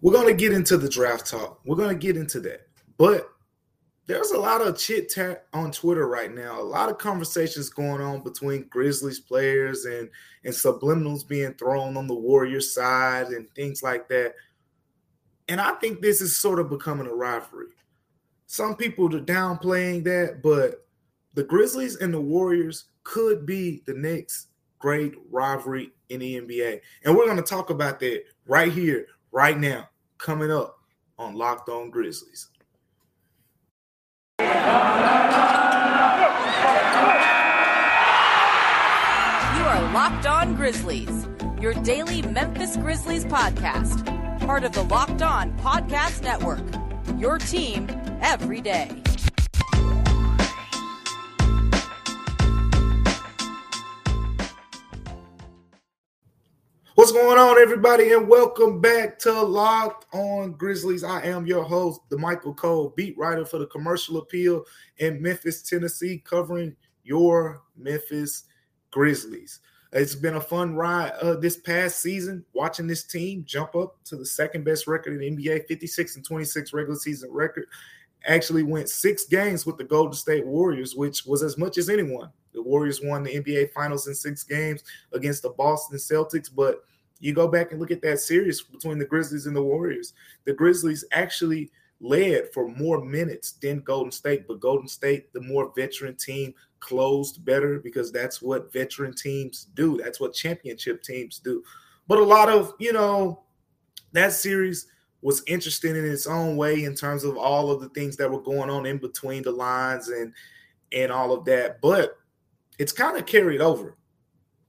we're going to get into the draft talk. We're going to get into that. But there's a lot of chit chat on Twitter right now. A lot of conversations going on between Grizzlies players and and subliminals being thrown on the Warriors side and things like that. And I think this is sort of becoming a rivalry. Some people are downplaying that, but the Grizzlies and the Warriors could be the next great rivalry in the NBA. And we're going to talk about that right here, right now, coming up on Locked On Grizzlies. You are Locked On Grizzlies, your daily Memphis Grizzlies podcast, part of the Locked On Podcast Network. Your team every day. What's going on, everybody, and welcome back to Locked On Grizzlies. I am your host, Damichael Cole, beat writer for the Commercial Appeal in Memphis, Tennessee, covering your Memphis Grizzlies. It's been a fun ride uh, this past season, watching this team jump up to the second best record in NBA, 56 and 26 regular season record. Actually, went six games with the Golden State Warriors, which was as much as anyone. The Warriors won the NBA Finals in six games against the Boston Celtics, but you go back and look at that series between the Grizzlies and the Warriors. The Grizzlies actually led for more minutes than Golden State, but Golden State, the more veteran team, closed better because that's what veteran teams do. That's what championship teams do. But a lot of, you know, that series was interesting in its own way in terms of all of the things that were going on in between the lines and and all of that. But it's kind of carried over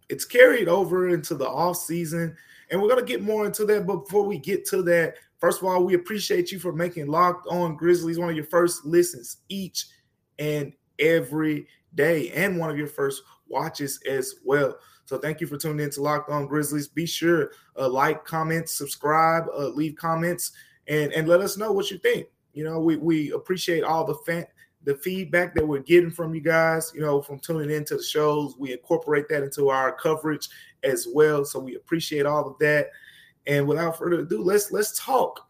it's carried over into the off season, and we're gonna get more into that. But before we get to that, first of all, we appreciate you for making Locked On Grizzlies one of your first listens each and every day, and one of your first watches as well. So thank you for tuning in to Locked On Grizzlies. Be sure uh, like, comment, subscribe, uh, leave comments, and and let us know what you think. You know, we we appreciate all the fan the feedback that we're getting from you guys, you know, from tuning into the shows. We incorporate that into our coverage as well. So we appreciate all of that. And without further ado, let's let's talk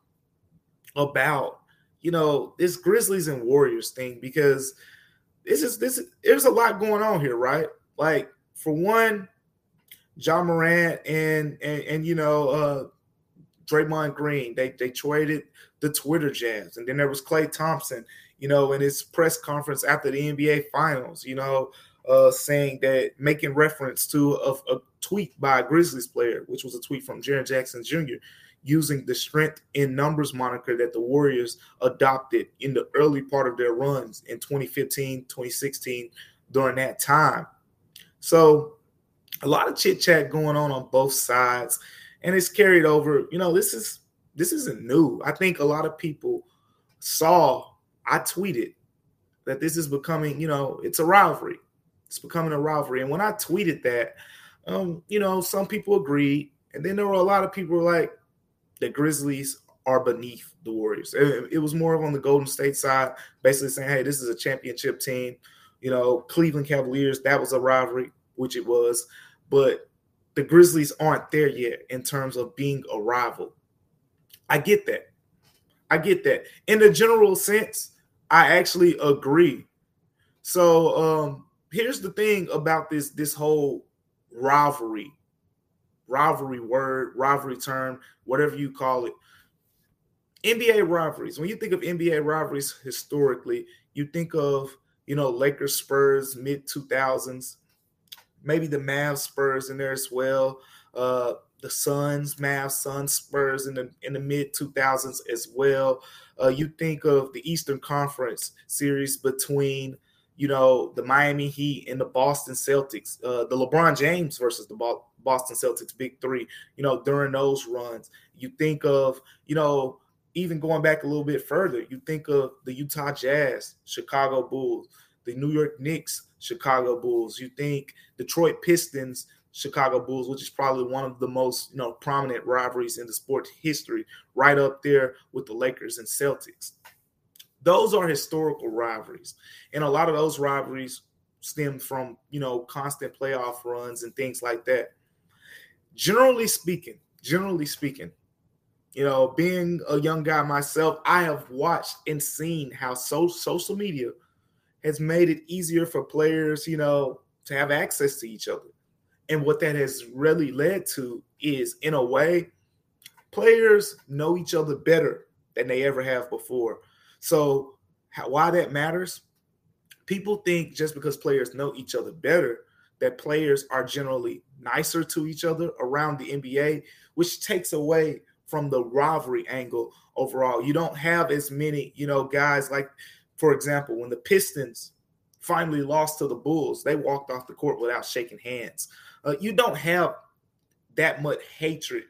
about you know this Grizzlies and Warriors thing because this is this there's a lot going on here, right? Like for one, Ja Morant and and and you know uh Draymond Green, they they traded the Twitter jazz, and then there was Klay Thompson you know, in his press conference after the NBA Finals, you know, uh, saying that making reference to a, a, tweet by a Grizzlies player, which was a tweet from Jaren Jackson Jr., using the strength in numbers moniker that the Warriors adopted in the early part of their runs in 2015, 2016, during that time. So, a lot of chit chat going on on both sides, and it's carried over. You know, this is this isn't new. I think a lot of people saw I tweeted that this is becoming, you know, it's a rivalry. It's becoming a rivalry. And when I tweeted that, um, you know, some people agreed, and then there were a lot of people like the Grizzlies are beneath the Warriors. It, it was more of on the Golden State side, basically saying, "Hey, this is a championship team." You know, Cleveland Cavaliers, that was a rivalry, which it was, but the Grizzlies aren't there yet in terms of being a rival. I get that. I get that. In the general sense, I actually agree. So um here's the thing about this this whole rivalry, rivalry word, rivalry term, whatever you call it. NBA rivalries. When you think of NBA rivalries historically, you think of you know Lakers Spurs mid 2000s, maybe the Mavs Spurs in there as well. Uh, the Suns, Mavs, Suns, Spurs in the in the mid 2000s as well. Uh, you think of the Eastern Conference series between you know the Miami Heat and the Boston Celtics, uh, the LeBron James versus the Boston Celtics big three. You know during those runs, you think of you know even going back a little bit further, you think of the Utah Jazz, Chicago Bulls, the New York Knicks, Chicago Bulls. You think Detroit Pistons, Chicago Bulls, which is probably one of the most you know prominent rivalries in the sport history, right up there with the Lakers and Celtics. Those are historical rivalries, and a lot of those rivalries stem from you know constant playoff runs and things like that. Generally speaking, generally speaking, You know, being a young guy myself, I have watched and seen how so social media has made it easier for players, you know, to have access to each other. And what that has really led to is, in a way, players know each other better than they ever have before. So, how, why that matters? People think just because players know each other better, that players are generally nicer to each other around the NBA, which takes away from the rivalry angle overall. You don't have as many, you know, guys like, for example, when the Pistons finally lost to the Bulls, they walked off the court without shaking hands. Uh, you don't have that much hatred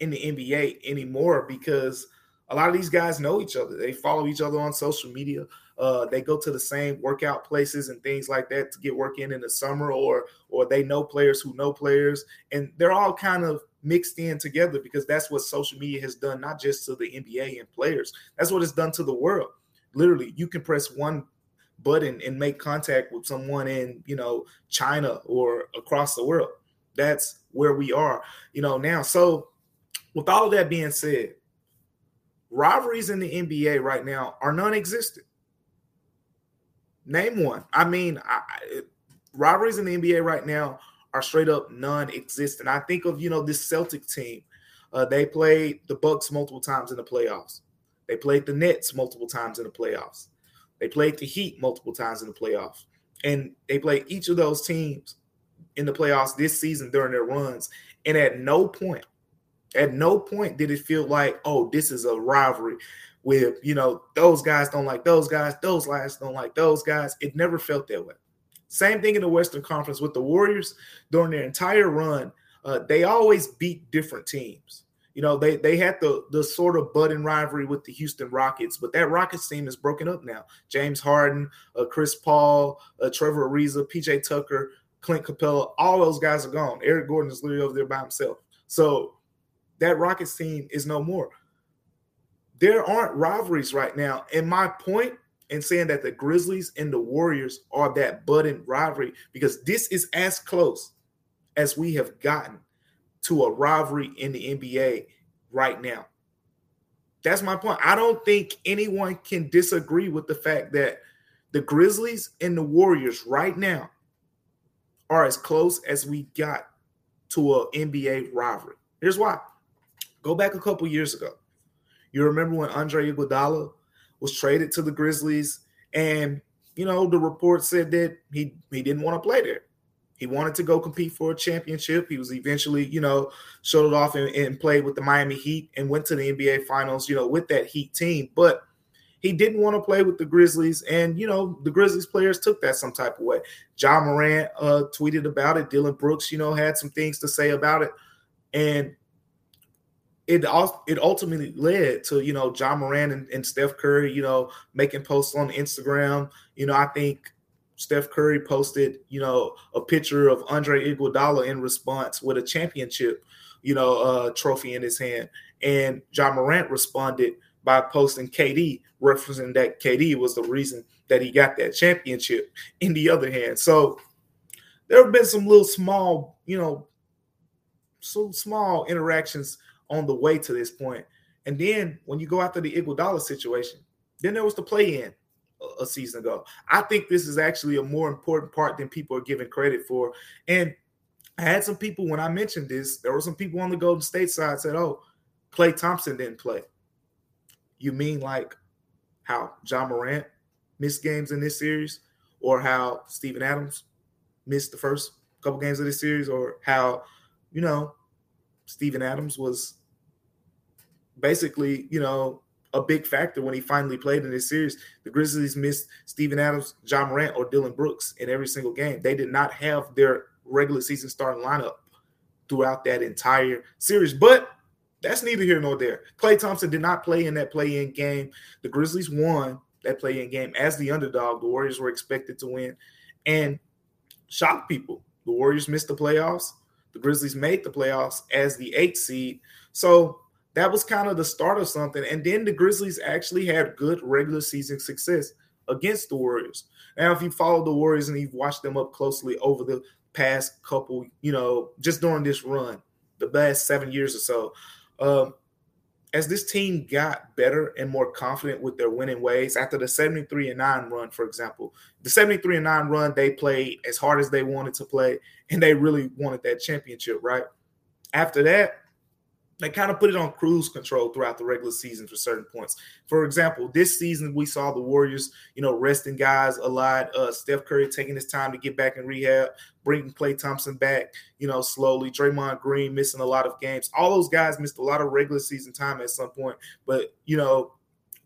in the NBA anymore because a lot of these guys know each other. They follow each other on social media. Uh, they go to the same workout places and things like that to get work in in the summer, or or they know players who know players, and they're all kind of mixed in together because that's what social media has done, not just to the NBA and players. That's what it's done to the world. Literally, you can press one button and make contact with someone in you know China or across the world. That's where we are, you know now. So, with all of that being said, rivalries in the NBA right now are non-existent. Name one. I mean, I, rivalries in the NBA right now are straight up non-existent. I think of you know this Celtic team. Uh, they played the Bucks multiple times in the playoffs. They played the Nets multiple times in the playoffs. They played the Heat multiple times in the playoffs, and they played each of those teams in the playoffs this season during their runs. And at no point, at no point did it feel like, oh, this is a rivalry with, you know, those guys don't like those guys, those guys don't like those guys. It never felt that way. Same thing in the Western Conference with the Warriors during their entire run. Uh, they always beat different teams. You know, they they had the the sort of budding rivalry with the Houston Rockets, but that Rockets team is broken up now. James Harden, uh, Chris Paul, uh, Trevor Ariza, PJ Tucker, Clint Capela, all those guys are gone. Eric Gordon is literally over there by himself. So that Rockets team is no more. There aren't rivalries right now. And my point in saying that the Grizzlies and the Warriors are that budding rivalry because this is as close as we have gotten to a rivalry in the NBA right now. That's my point. I don't think anyone can disagree with the fact that the Grizzlies and the Warriors right now are as close as we got to a NBA rivalry. Here's why. Go back a couple years ago. You remember when Andre Iguodala was traded to the Grizzlies, and you know the report said that he he didn't want to play there. He wanted to go compete for a championship. He was eventually, you know, showed it off and, and played with the Miami Heat and went to the NBA Finals, you know, with that Heat team. But he didn't want to play with the Grizzlies, and you know the Grizzlies players took that some type of way. Ja Morant uh, tweeted about it. Dillon Brooks, you know, had some things to say about it, and it it ultimately led to you know Ja Morant and, and Steph Curry, you know, making posts on Instagram. You know, I think Steph Curry posted, you know, a picture of Andre Iguodala in response with a championship, you know, uh, trophy in his hand, and Ja Morant responded by posting KD, referencing that KD was the reason that he got that championship. In the other hand, so there have been some little small, you know, some small interactions on the way to this point. And then when you go after the Iguodala situation, then there was the play in a season ago. I think this is actually a more important part than people are giving credit for. And I had some people when I mentioned this, there were some people on the Golden State side said, "Oh, Klay Thompson didn't play." You mean like how Ja Morant missed games in this series, or how Steven Adams missed the first couple games of this series, or how you know Steven Adams was basically, you know, a big factor when he finally played in this series. The Grizzlies missed Steven Adams, Ja Morant, or Dillon Brooks in every single game. They did not have their regular season starting lineup throughout that entire series. But that's neither here nor there. Klay Thompson did not play in that play-in game. The Grizzlies won that play-in game as the underdog. The Warriors were expected to win and shock people. The Warriors missed the playoffs. The Grizzlies made the playoffs as the eighth seed. So that was kind of the start of something. And then the Grizzlies actually had good regular season success against the Warriors. Now, if you follow the Warriors and you've watched them up closely over the past couple, you know, just during this run, the last seven years or so, um, as this team got better and more confident with their winning ways after the 73 and 9 run, for example, the 73 and 9 run, they played as hard as they wanted to play, and they really wanted that championship, right? After that, they kind of put it on cruise control throughout the regular season for certain points. For example, this season we saw the Warriors, you know, resting guys a lot. Uh, Steph Curry taking his time to get back in rehab, bringing Klay Thompson back, you know, slowly. Draymond Green missing a lot of games. All those guys missed a lot of regular season time at some point. But you know,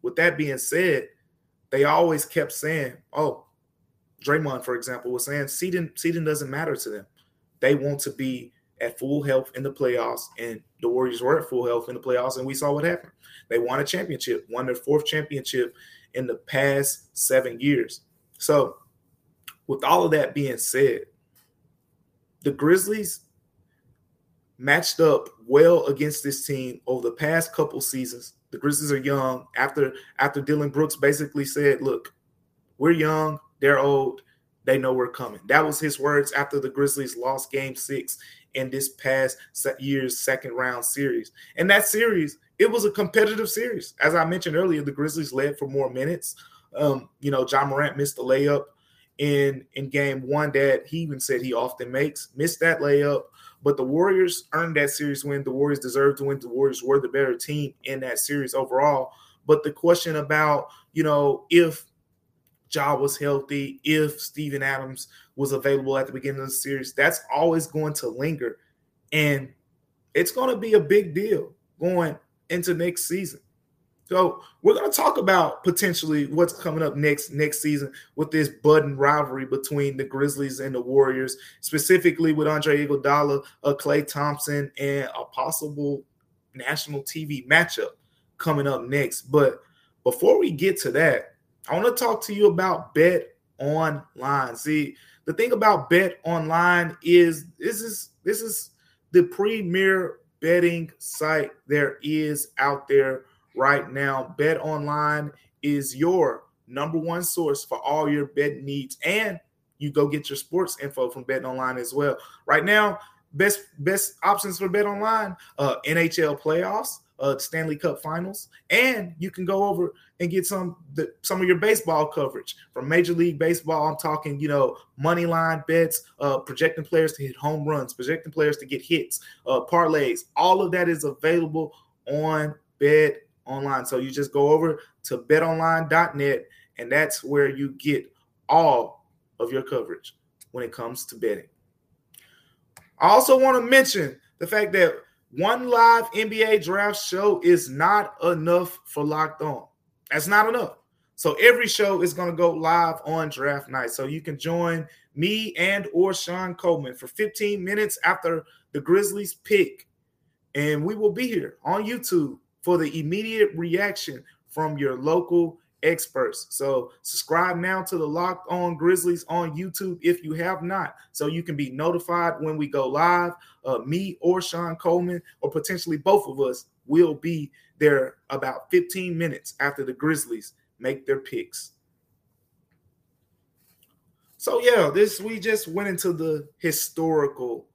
with that being said, they always kept saying, "Oh, Draymond, for example, was saying seeding seeding doesn't matter to them. They want to be." At full health in the playoffs, and the Warriors were at full health in the playoffs, and we saw what happened. They won a championship, won their fourth championship in the past seven years. So, with all of that being said, the Grizzlies matched up well against this team over the past couple seasons. The Grizzlies are young. After after Dillon Brooks basically said, "Look, we're young, they're old, they know we're coming." That was his words after the Grizzlies lost Game Six in this past year's second round series. And that series, it was a competitive series. As I mentioned earlier, the Grizzlies led for more minutes. Um, you know, Ja Morant missed the layup in in game one that he even said he often makes, missed that layup. But the Warriors earned that series win. The Warriors deserved to win. The Warriors were the better team in that series overall. But the question about, you know, if Ja was healthy, if Steven Adams was available at the beginning of the series, that's always going to linger. And it's going to be a big deal going into next season. So we're going to talk about potentially what's coming up next next season with this budding rivalry between the Grizzlies and the Warriors, specifically with Andre Iguodala, uh, Klay Thompson, and a possible national TV matchup coming up next. But before we get to that, I want to talk to you about Bet Online. See, the thing about Bet Online is this is this is the premier betting site there is out there right now. Bet Online is your number one source for all your bet needs, and you go get your sports info from Bet Online as well. Right now, best best options for Bet Online: uh, NHL playoffs, uh, Stanley Cup Finals, and you can go over and get some the, some of your baseball coverage from Major League Baseball. I'm talking, you know, money line bets, uh, projecting players to hit home runs, projecting players to get hits, uh, parlays. All of that is available on Bet Online. So you just go over to BetOnline.net, and that's where you get all of your coverage when it comes to betting. I also want to mention the fact that one live NBA draft show is not enough for Locked On. That's not enough. So every show is going to go live on draft night. So you can join me and or Sean Coleman for 15 minutes after the Grizzlies pick. And we will be here on YouTube for the immediate reaction from your local experts. So subscribe now to the Locked On Grizzlies on YouTube if you have not, so you can be notified when we go live. Uh, me or Sean Coleman, or potentially both of us, will be there about 15 minutes after the Grizzlies make their picks. So yeah, this we just went into the historical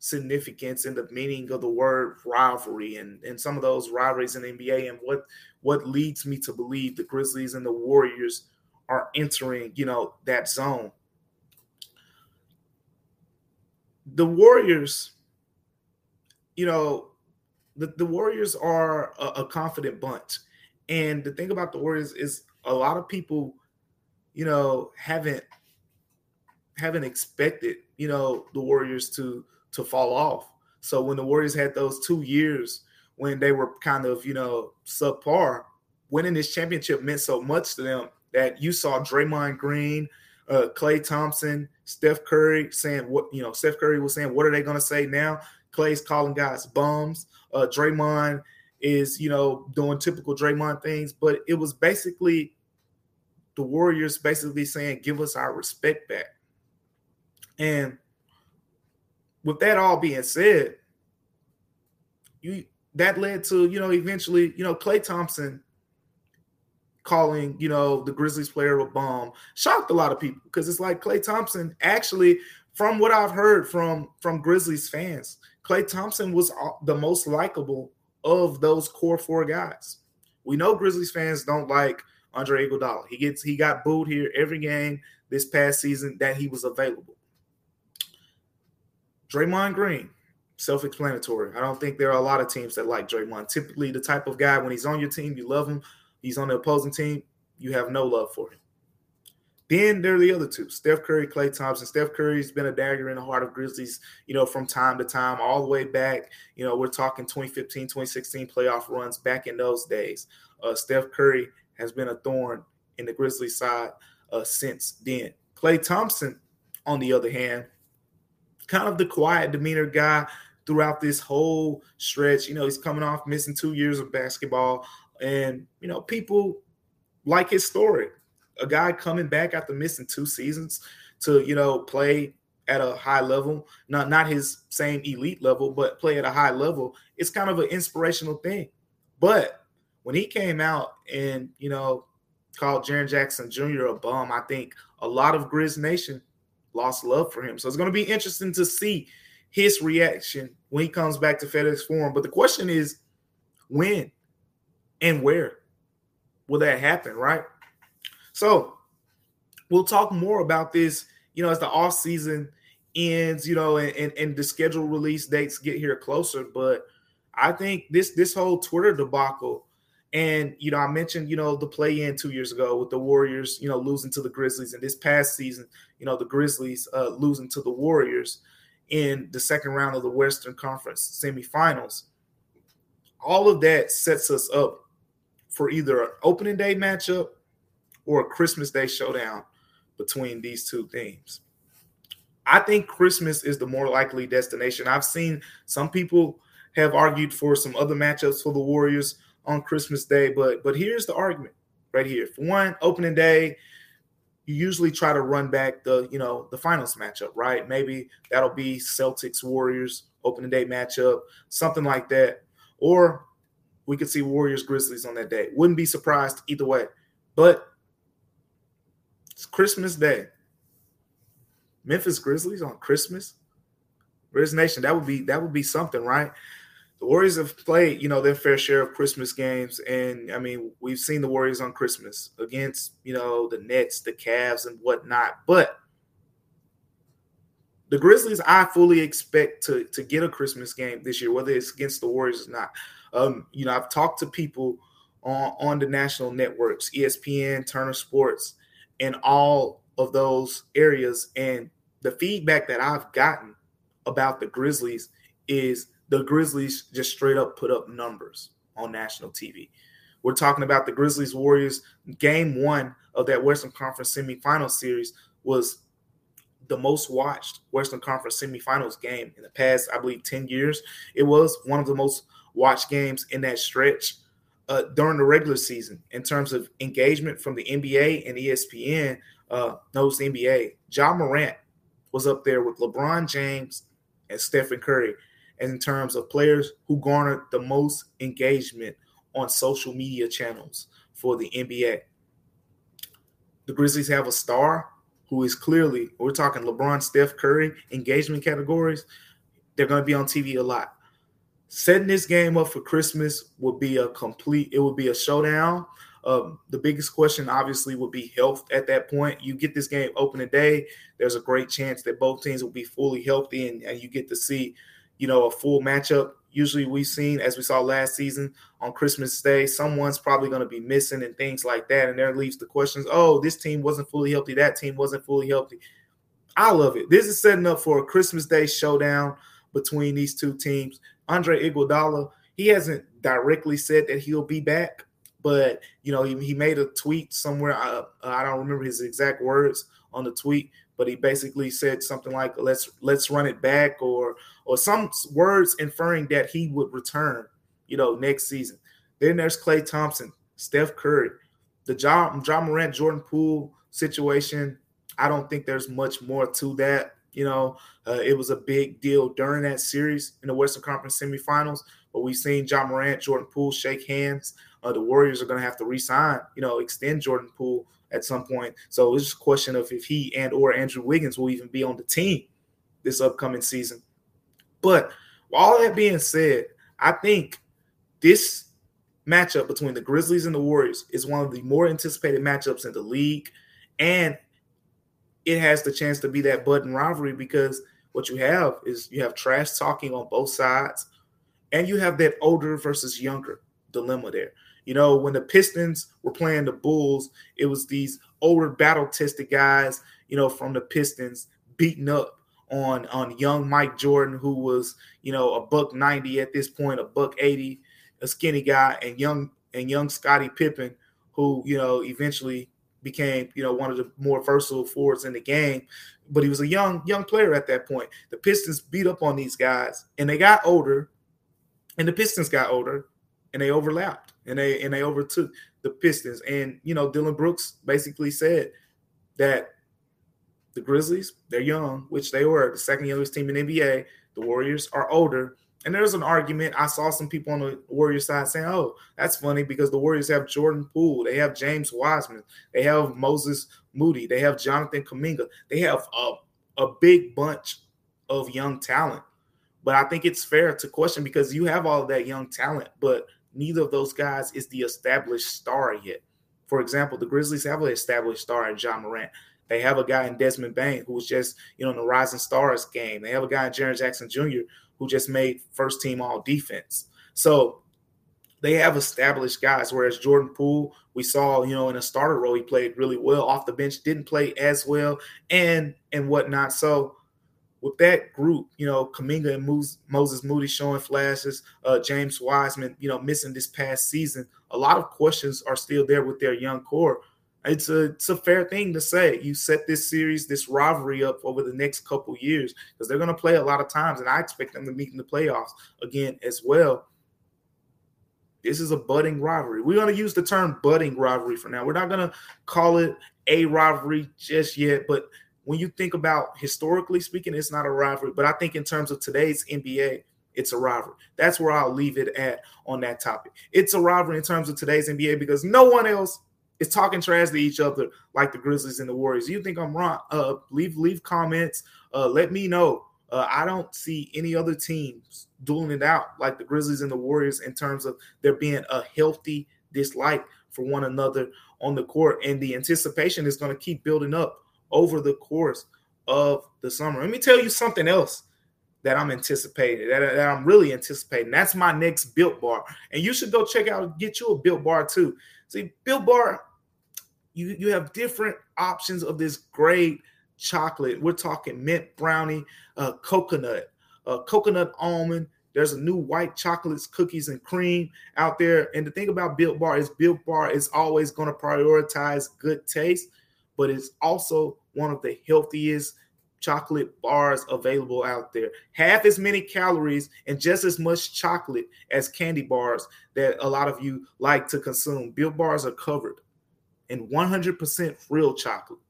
significance and the meaning of the word rivalry and, and some of those rivalries in the NBA and what what leads me to believe the Grizzlies and the Warriors are entering, you know, that zone. The Warriors, you know, the, the Warriors are a, a confident bunch. And the thing about the Warriors is a lot of people, you know, haven't haven't expected, you know, the Warriors to to fall off. So when the Warriors had those two years when they were kind of, you know, subpar, winning this championship meant so much to them that you saw Draymond Green, uh, Klay Thompson, Steph Curry saying what, you know, Steph Curry was saying, what are they going to say now? Klay's calling guys bums. Uh, Draymond is, you know, doing typical Draymond things, but it was basically the Warriors basically saying, give us our respect back. And with that all being said, you that led to you know eventually you know Klay Thompson calling you know the Grizzlies player a bomb shocked a lot of people because it's like Klay Thompson actually from what I've heard from from Grizzlies fans Klay Thompson was the most likable of those core four guys. We know Grizzlies fans don't like Andre Iguodala. He gets he got booed here every game this past season that he was available. Draymond Green, self-explanatory. I don't think there are a lot of teams that like Draymond. Typically, the type of guy when he's on your team, you love him. He's on the opposing team, you have no love for him. Then there are the other two, Steph Curry, Klay Thompson. Steph Curry's been a dagger in the heart of Grizzlies, you know, from time to time, all the way back. You know, we're talking 2015, 2016 playoff runs back in those days. Uh, Steph Curry has been a thorn in the Grizzlies side uh, since then. Klay Thompson, on the other hand, kind of the quiet demeanor guy throughout this whole stretch. You know, he's coming off missing two years of basketball, and you know, people like his story a guy coming back after missing two seasons to you know play at a high level, not not his same elite level, but play at a high level. It's kind of an inspirational thing. But when he came out and you know called Jaren Jackson Jr. a bum, I think a lot of Grizz Nation lost love for him. So it's going to be interesting to see his reaction when he comes back to FedEx Forum. But the question is, when and where will that happen? Right? So we'll talk more about this, you know, as the off season ends, you know, and, and, and the schedule release dates get here closer. But I think this this whole Twitter debacle, and you know, I mentioned, you know, the play in two years ago with the Warriors, you know, losing to the Grizzlies, and this past season, you know, the Grizzlies uh, losing to the Warriors in the second round of the Western Conference semifinals. All of that sets us up for either an opening day matchup or a Christmas Day showdown between these two teams. I think Christmas is the more likely destination. I've seen some people have argued for some other matchups for the Warriors on Christmas Day, but but here's the argument right here. For one, opening day, you usually try to run back the you know the finals matchup, right? Maybe that'll be Celtics Warriors opening day matchup, something like that, or we could see Warriors Grizzlies on that day. Wouldn't be surprised either way. But it's Christmas Day. Memphis Grizzlies on Christmas. Grizz Nation, that would be that would be something, right? The Warriors have played, you know, their fair share of Christmas games, and I mean, we've seen the Warriors on Christmas against, you know, the Nets, the Cavs, and whatnot. But the Grizzlies, I fully expect to to get a Christmas game this year, whether it's against the Warriors or not. Um, you know, I've talked to people on on the national networks, ESPN, Turner Sports, and all of those areas. And the feedback that I've gotten about the Grizzlies is the Grizzlies just straight up put up numbers on national TV. We're talking about the Grizzlies Warriors. Game one of that Western Conference semifinal series was the most watched Western Conference semifinals game in the past, I believe, 10 years. It was one of the most watched games in that stretch uh, during the regular season in terms of engagement from the NBA and ESPN uh, knows the NBA. Ja Morant was up there with LeBron James and Stephen Curry in terms of players who garnered the most engagement on social media channels for the NBA. The Grizzlies have a star who is clearly, we're talking LeBron, Steph Curry engagement categories. They're going to be on TV a lot setting this game up for Christmas would be a complete, it would be a showdown. Um, the biggest question, obviously, would be health at that point. You get this game open today, there's a great chance that both teams will be fully healthy and, and you get to see, you know, a full matchup. Usually, we've seen, as we saw last season on Christmas Day, someone's probably going to be missing and things like that. And there leaves the questions oh, this team wasn't fully healthy, that team wasn't fully healthy. I love it. This is setting up for a Christmas Day showdown between these two teams. Andre Iguodala, he hasn't directly said that he'll be back, but you know he, he made a tweet somewhere. I, I don't remember his exact words on the tweet, but he basically said something like "Let's let's run it back" or or some words inferring that he would return. You know, next season. Then there's Klay Thompson, Steph Curry, the John Ja Morant, Jordan Poole situation. I don't think there's much more to that. You know, uh, it was a big deal during that series in the Western Conference semifinals. But we've seen Ja Morant, Jordan Poole shake hands. Uh, the Warriors are going to have to resign, you know, extend Jordan Poole at some point. So it's just a question of if he and or Andrew Wiggins will even be on the team this upcoming season. But all that being said, I think this matchup between the Grizzlies and the Warriors is one of the more anticipated matchups in the league. And it has the chance to be that budding rivalry because what you have is you have trash talking on both sides, and you have that older versus younger dilemma there. You know, when the Pistons were playing the Bulls, it was these older battle tested guys, you know, from the Pistons beating up on on young Mike Jordan, who was, you know, a buck 90 at this point, a buck 80, a skinny guy, and young and young Scottie Pippen, who, you know, eventually became, you know, one of the more versatile forwards in the game. But he was a young, young player at that point. The Pistons beat up on these guys and they got older, and the Pistons got older and they overlapped and they and they overtook the Pistons. And you know, Dillon Brooks basically said that the Grizzlies, they're young, which they were, the second youngest team in NBA. The Warriors are older. And there's an argument. I saw some people on the Warriors side saying, oh, that's funny because the Warriors have Jordan Poole. They have James Wiseman. They have Moses Moody. They have Jonathan Kuminga. They have a, a big bunch of young talent. But I think it's fair to question because you have all that young talent, but neither of those guys is the established star yet. For example, the Grizzlies have an established star in Ja Morant. They have a guy in Desmond Bane who was just, you know, in the Rising Stars game. They have a guy in Jaren Jackson Jr who just made first team all defense. So they have established guys. Whereas Jordan Poole, we saw, you know, in a starter role, he played really well. Off the bench, didn't play as well, and and whatnot. So with that group, you know, Kuminga and Moses Moody showing flashes, uh, James Wiseman, you know, missing this past season. A lot of questions are still there with their young core it's a it's a fair thing to say. You set this series, this rivalry up over the next couple years because they're going to play a lot of times, and I expect them to meet in the playoffs again as well. This is a budding rivalry. We're going to use the term budding rivalry for now. We're not going to call it a rivalry just yet, but when you think about historically speaking, it's not a rivalry. But I think in terms of today's NBA, it's a rivalry. That's where I'll leave it at on that topic. It's a rivalry in terms of today's NBA because no one else is talking trash to each other like the Grizzlies and the Warriors. You think I'm wrong? Uh, leave leave comments. Uh, let me know. Uh, I don't see any other teams dueling it out like the Grizzlies and the Warriors in terms of there being a healthy dislike for one another on the court, and the anticipation is going to keep building up over the course of the summer. Let me tell you something else that I'm anticipating, that, that, I'm really anticipating. That's my next Built Bar, and you should go check out, get you a Built Bar too. See, Built Bar you you have different options of this great chocolate. We're talking mint brownie, uh, coconut, uh, coconut almond. There's a new white chocolates, cookies, and cream out there. And the thing about Built Bar is Built Bar is always going to prioritize good taste, but it's also one of the healthiest chocolate bars available out there. Half as many calories and just as much chocolate as candy bars that a lot of you like to consume. Built bars are covered and 100% real chocolate.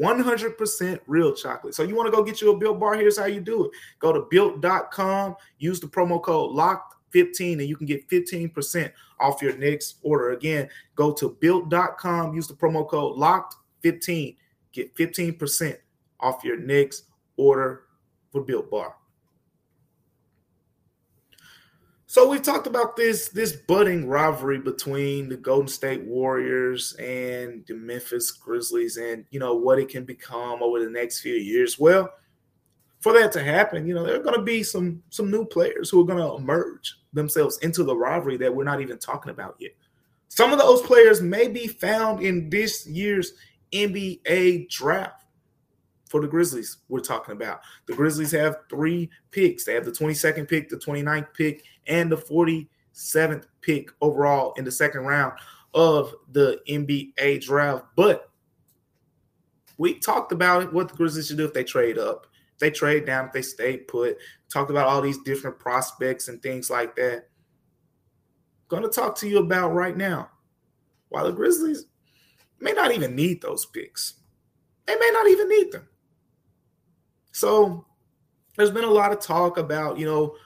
100% real chocolate. So you want to go get you a built bar? Here's how you do it. Go to built.com, use the promo code LOCKED15 and you can get 15% off your next order. Again, go to built.com, use the promo code LOCKED15, get 15% off your next order for Built Bar. So we've talked about this this budding rivalry between the Golden State Warriors and the Memphis Grizzlies, and you know what it can become over the next few years. Well, for that to happen, you know there are going to be some some new players who are going to emerge themselves into the rivalry that we're not even talking about yet. Some of those players may be found in this year's NBA draft for the Grizzlies, we're talking about. The Grizzlies have three picks. They have the 22nd pick, the 29th pick, and the 47th pick overall in the second round of the NBA draft. But we talked about it, what the Grizzlies should do if they trade up, if they trade down, if they stay put. Talked about all these different prospects and things like that. Going to talk to you about right now. While the Grizzlies may not even need those picks, they may not even need them. So there's been a lot of talk about, you know,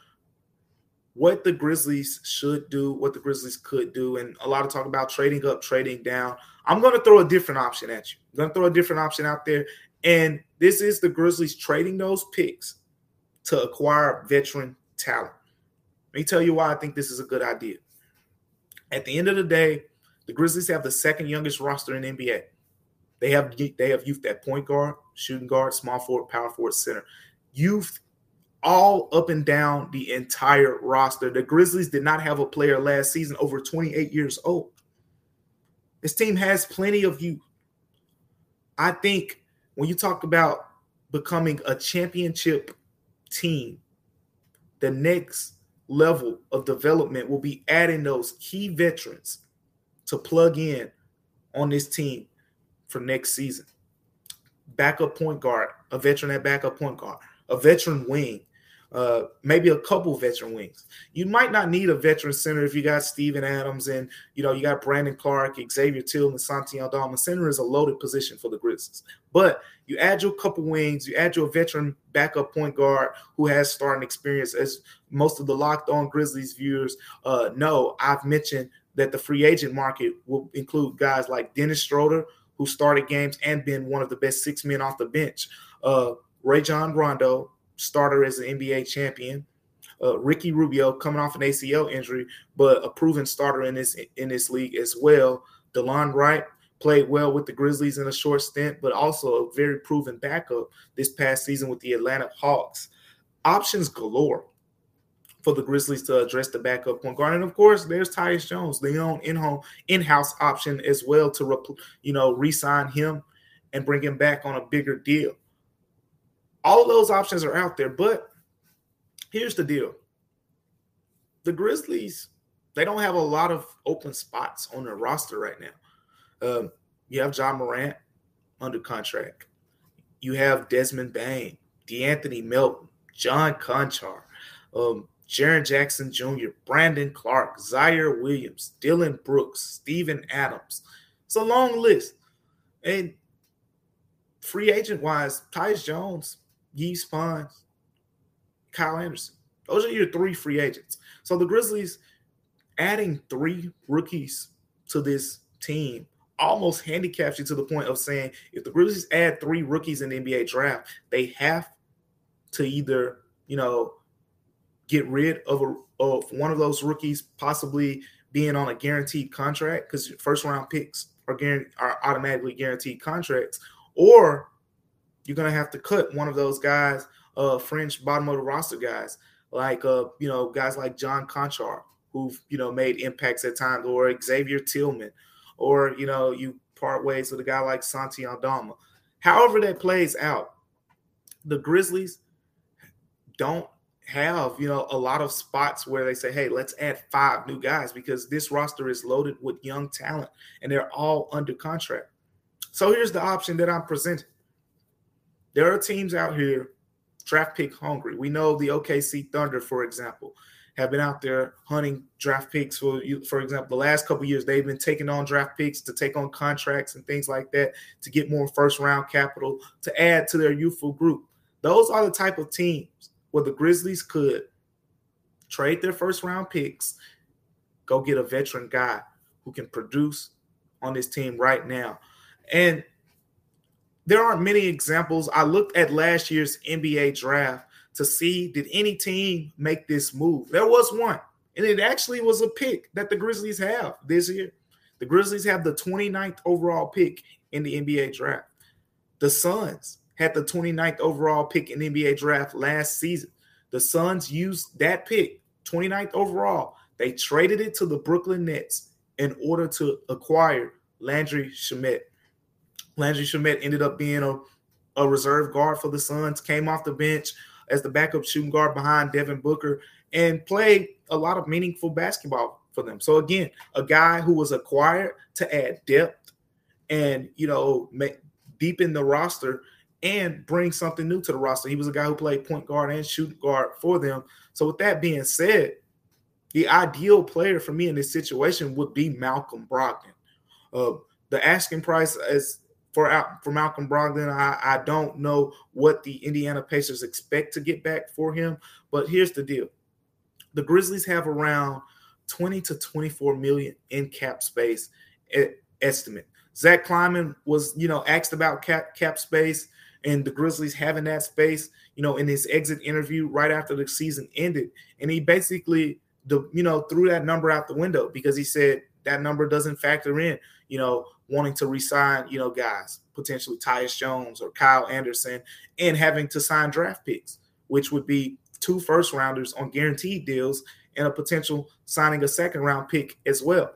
what the Grizzlies should do, what the Grizzlies could do, and a lot of talk about trading up, trading down. I'm going to throw a different option at you. I'm going to throw a different option out there. And this is the Grizzlies trading those picks to acquire veteran talent. Let me tell you why I think this is a good idea. At the end of the day, the Grizzlies have the second youngest roster in NBA. They have they have youth at point guard, shooting guard, small forward, power forward, center. Youth all up and down the entire roster. The Grizzlies did not have a player last season over 28 years old. This team has plenty of youth. I think when you talk about becoming a championship team, the next level of development will be adding those key veterans to plug in on this team for next season. Backup point guard, a veteran at backup point guard, a veteran wing, uh, maybe a couple veteran wings. You might not need a veteran center if you got Steven Adams and you know you got Brandon Clarke, Xavier Tillman, Santi Aldama. Center is a loaded position for the Grizzlies. But you add your couple wings, you add your veteran backup point guard who has starting experience. As most of the locked on Grizzlies viewers uh, know, I've mentioned that the free agent market will include guys like Dennis Schroeder, who started games and been one of the best six men off the bench. Uh, Rajon Rondo, starter as an NBA champion. Uh, Ricky Rubio coming off an ACL injury, but a proven starter in this in this league as well. Delon Wright played well with the Grizzlies in a short stint, but also a very proven backup this past season with the Atlanta Hawks. Options galore for the Grizzlies to address the backup point guard, and of course, there's Tyus Jones, the own in-home in-house option as well to you know re-sign him and bring him back on a bigger deal all those options are out there. But here's the deal the Grizzlies, they don't have a lot of open spots on their roster right now. Um, you have Ja Morant under contract. You have Desmond Bane, De'Anthony Melton, John Konchar, um, Jaren Jackson Jr., Brandon Clarke, Ziaire Williams, Dillon Brooks, Steven Adams. It's a long list. And free agent wise, Tyus Jones, Yves Pons, Kyle Anderson. Those are your three free agents. So the Grizzlies adding three rookies to this team almost handicaps you to the point of saying if the Grizzlies add three rookies in the NBA draft, they have to either, you know, get rid of a, of one of those rookies possibly being on a guaranteed contract because first round picks are guaranteed, are automatically guaranteed contracts, or you're gonna have to cut one of those guys, uh, French bottom of the roster guys, like uh, you know, guys like John Konchar, who've you know made impacts at times, or Xavier Tillman, or you know, you part ways with a guy like Santi Aldama. However, that plays out, the Grizzlies don't have you know a lot of spots where they say, "Hey, let's add five new guys," because this roster is loaded with young talent and they're all under contract. So here's the option that I'm presenting. There are teams out here draft pick hungry. We know the OKC Thunder, for example, have been out there hunting draft picks for for example, the last couple years they've been taking on draft picks to take on contracts and things like that to get more first round capital to add to their youthful group. Those are the type of teams where the Grizzlies could trade their first round picks, go get a veteran guy who can produce on this team right now. And there aren't many examples. I looked at last year's NBA draft to see did any team make this move. There was one, and it actually was a pick that the Grizzlies have this year. The Grizzlies have the 29th overall pick in the NBA draft. The Suns had the 29th overall pick in NBA draft last season. The Suns used that pick, 29th overall. They traded it to the Brooklyn Nets in order to acquire Landry Shamet. Landry Shamet ended up being a, a reserve guard for the Suns, came off the bench as the backup shooting guard behind Devin Booker, and played a lot of meaningful basketball for them. So again, a guy who was acquired to add depth and you know make, deepen the roster and bring something new to the roster. He was a guy who played point guard and shooting guard for them. So with that being said, the ideal player for me in this situation would be Malcolm Brogdon. Uh, the asking price is for for Malcolm Brogdon. I, I don't know what the Indiana Pacers expect to get back for him, but here's the deal: the Grizzlies have around 20 to 24 million in cap space estimate. Zach Kleiman was, you know, asked about cap cap space and the Grizzlies having that space, you know, in his exit interview right after the season ended, and he basically the you know threw that number out the window because he said that number doesn't factor in you know wanting to resign you know guys potentially Tyus Jones or Kyle Anderson and having to sign draft picks, which would be two first rounders on guaranteed deals and a potential signing a second round pick as well.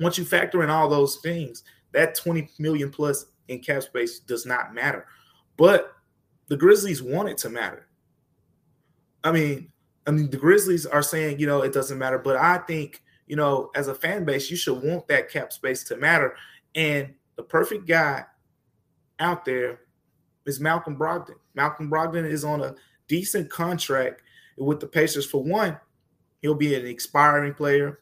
Once you factor in all those things, that 20 million plus in cap space does not matter. But the Grizzlies want it to matter. I mean, I mean, the Grizzlies are saying, you know, it doesn't matter, but I think, you know, as a fan base, you should want that cap space to matter. And the perfect guy out there is Malcolm Brogdon. Malcolm Brogdon is on a decent contract with the Pacers. For one, he'll be an expiring player,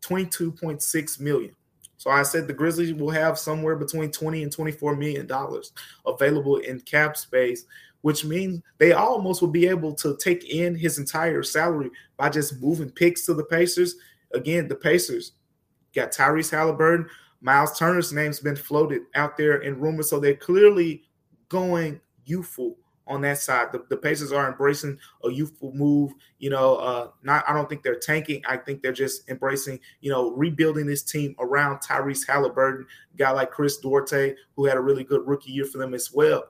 22.6 million. So I said the Grizzlies will have somewhere between 20 and 24 million dollars available in cap space which means they almost will be able to take in his entire salary by just moving picks to the Pacers. Again, the Pacers got Tyrese Halliburton. Miles Turner's name's been floated out there in rumors, so they're clearly going youthful on that side. The, the Pacers are embracing a youthful move. You know, uh, not I don't think they're tanking. I think they're just embracing, you know, rebuilding this team around Tyrese Halliburton, guy like Chris Duarte, who had a really good rookie year for them as well.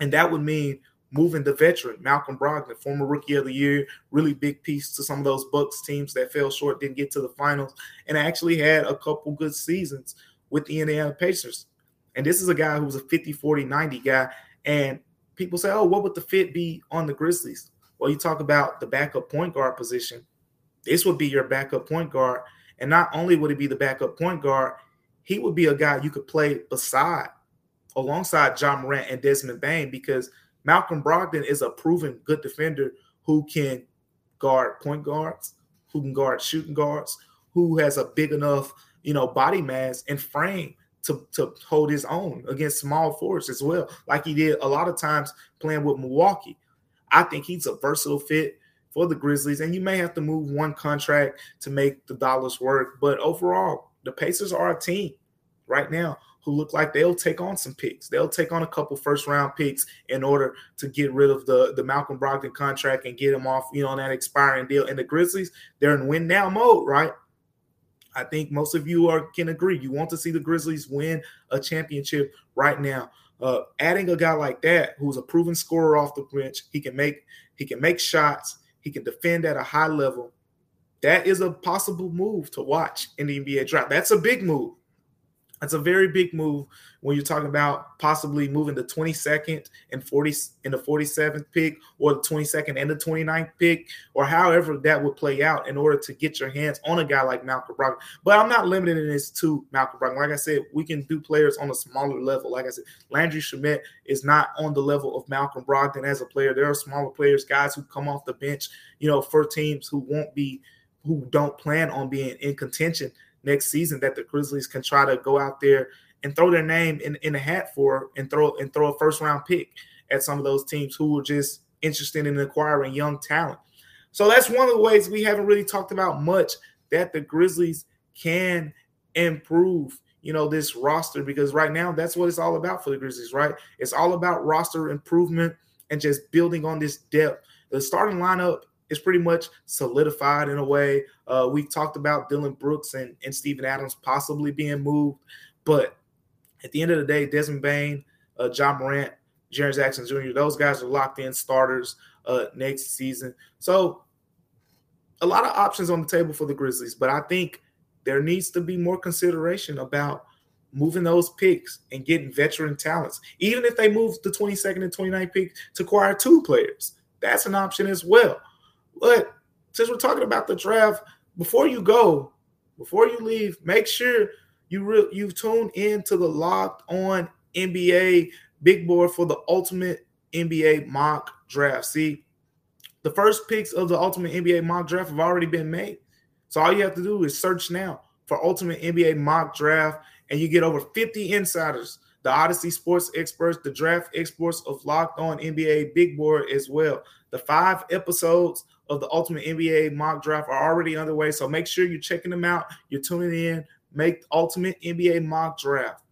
And that would mean moving the veteran Malcolm Brogdon, former rookie of the year, really big piece to some of those Bucks teams that fell short, didn't get to the finals, and actually had a couple good seasons with the Indiana Pacers. And this is a guy who was a 50, 40, 90 guy. And people say, oh, what would the fit be on the Grizzlies? Well, you talk about the backup point guard position. This would be your backup point guard. And not only would he be the backup point guard, he would be a guy you could play beside alongside Ja Morant and Desmond Bane because Malcolm Brogdon is a proven good defender who can guard point guards, who can guard shooting guards, who has a big enough, you know, body mass and frame to, to hold his own against small forwards as well, like he did a lot of times playing with Milwaukee. I think he's a versatile fit for the Grizzlies, and you may have to move one contract to make the dollars work. But overall, the Pacers are a team right now who look like they'll take on some picks. They'll take on a couple first round picks in order to get rid of the, the Malcolm Brogdon contract and get him off, you know, on that expiring deal. And the Grizzlies, they're in win now mode, right? I think most of you are can agree. You want to see the Grizzlies win a championship right now. Uh, adding a guy like that who's a proven scorer off the bench, he can make he can make shots, he can defend at a high level. That is a possible move to watch in the NBA draft. That's a big move. That's a very big move when you're talking about possibly moving the 22nd and 40 in the 47th pick or the 22nd and the 29th pick or however that would play out in order to get your hands on a guy like Malcolm Brogdon. But I'm not limiting this to Malcolm Brogdon. Like I said, we can do players on a smaller level. Like I said, Landry Shamet is not on the level of Malcolm Brogdon as a player. There are smaller players, guys who come off the bench, you know, for teams who won't be who don't plan on being in contention next season that the Grizzlies can try to go out there and throw their name in, in a hat for and throw and throw a first round pick at some of those teams who are just interested in acquiring young talent. So that's one of the ways we haven't really talked about much that the Grizzlies can improve, you know, this roster because right now that's what it's all about for the Grizzlies, right? It's all about roster improvement and just building on this depth. The starting lineup is pretty much solidified in a way. Uh, we talked about Dillon Brooks and, and Steven Adams possibly being moved, but at the end of the day, Desmond Bane, uh, Ja Morant, Jaren Jackson Jr., those guys are locked in starters uh, next season. So a lot of options on the table for the Grizzlies, but I think there needs to be more consideration about moving those picks and getting veteran talents. Even if they move the 22nd and 29th pick to acquire two players, that's an option as well. But since we're talking about the draft, before you go, before you leave, make sure you re- you tune in to the Locked On NBA Big Board for the Ultimate NBA Mock Draft. See, the first picks of the Ultimate NBA Mock Draft have already been made. So all you have to do is search now for Ultimate NBA Mock Draft, and you get over 50 insiders, the Odyssey Sports experts, the draft experts of Locked On NBA Big Board as well. The five episodes of the Ultimate NBA mock draft are already underway. So make sure you're checking them out. You're tuning in. Make Ultimate NBA mock draft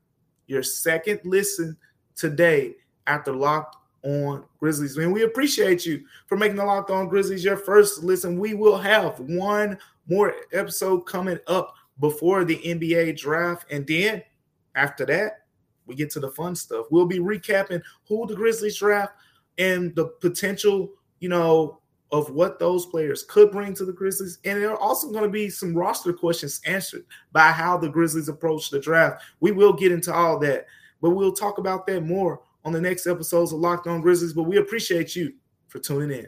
your second listen today after Locked on Grizzlies. And we appreciate you for making the Locked On Grizzlies your first listen. We will have one more episode coming up before the NBA draft. And then after that, we get to the fun stuff. We'll be recapping who the Grizzlies draft and the potential, you know, of what those players could bring to the Grizzlies. And there are also going to be some roster questions answered by how the Grizzlies approach the draft. We will get into all that, but we'll talk about that more on the next episodes of Locked On Grizzlies. But we appreciate you for tuning in.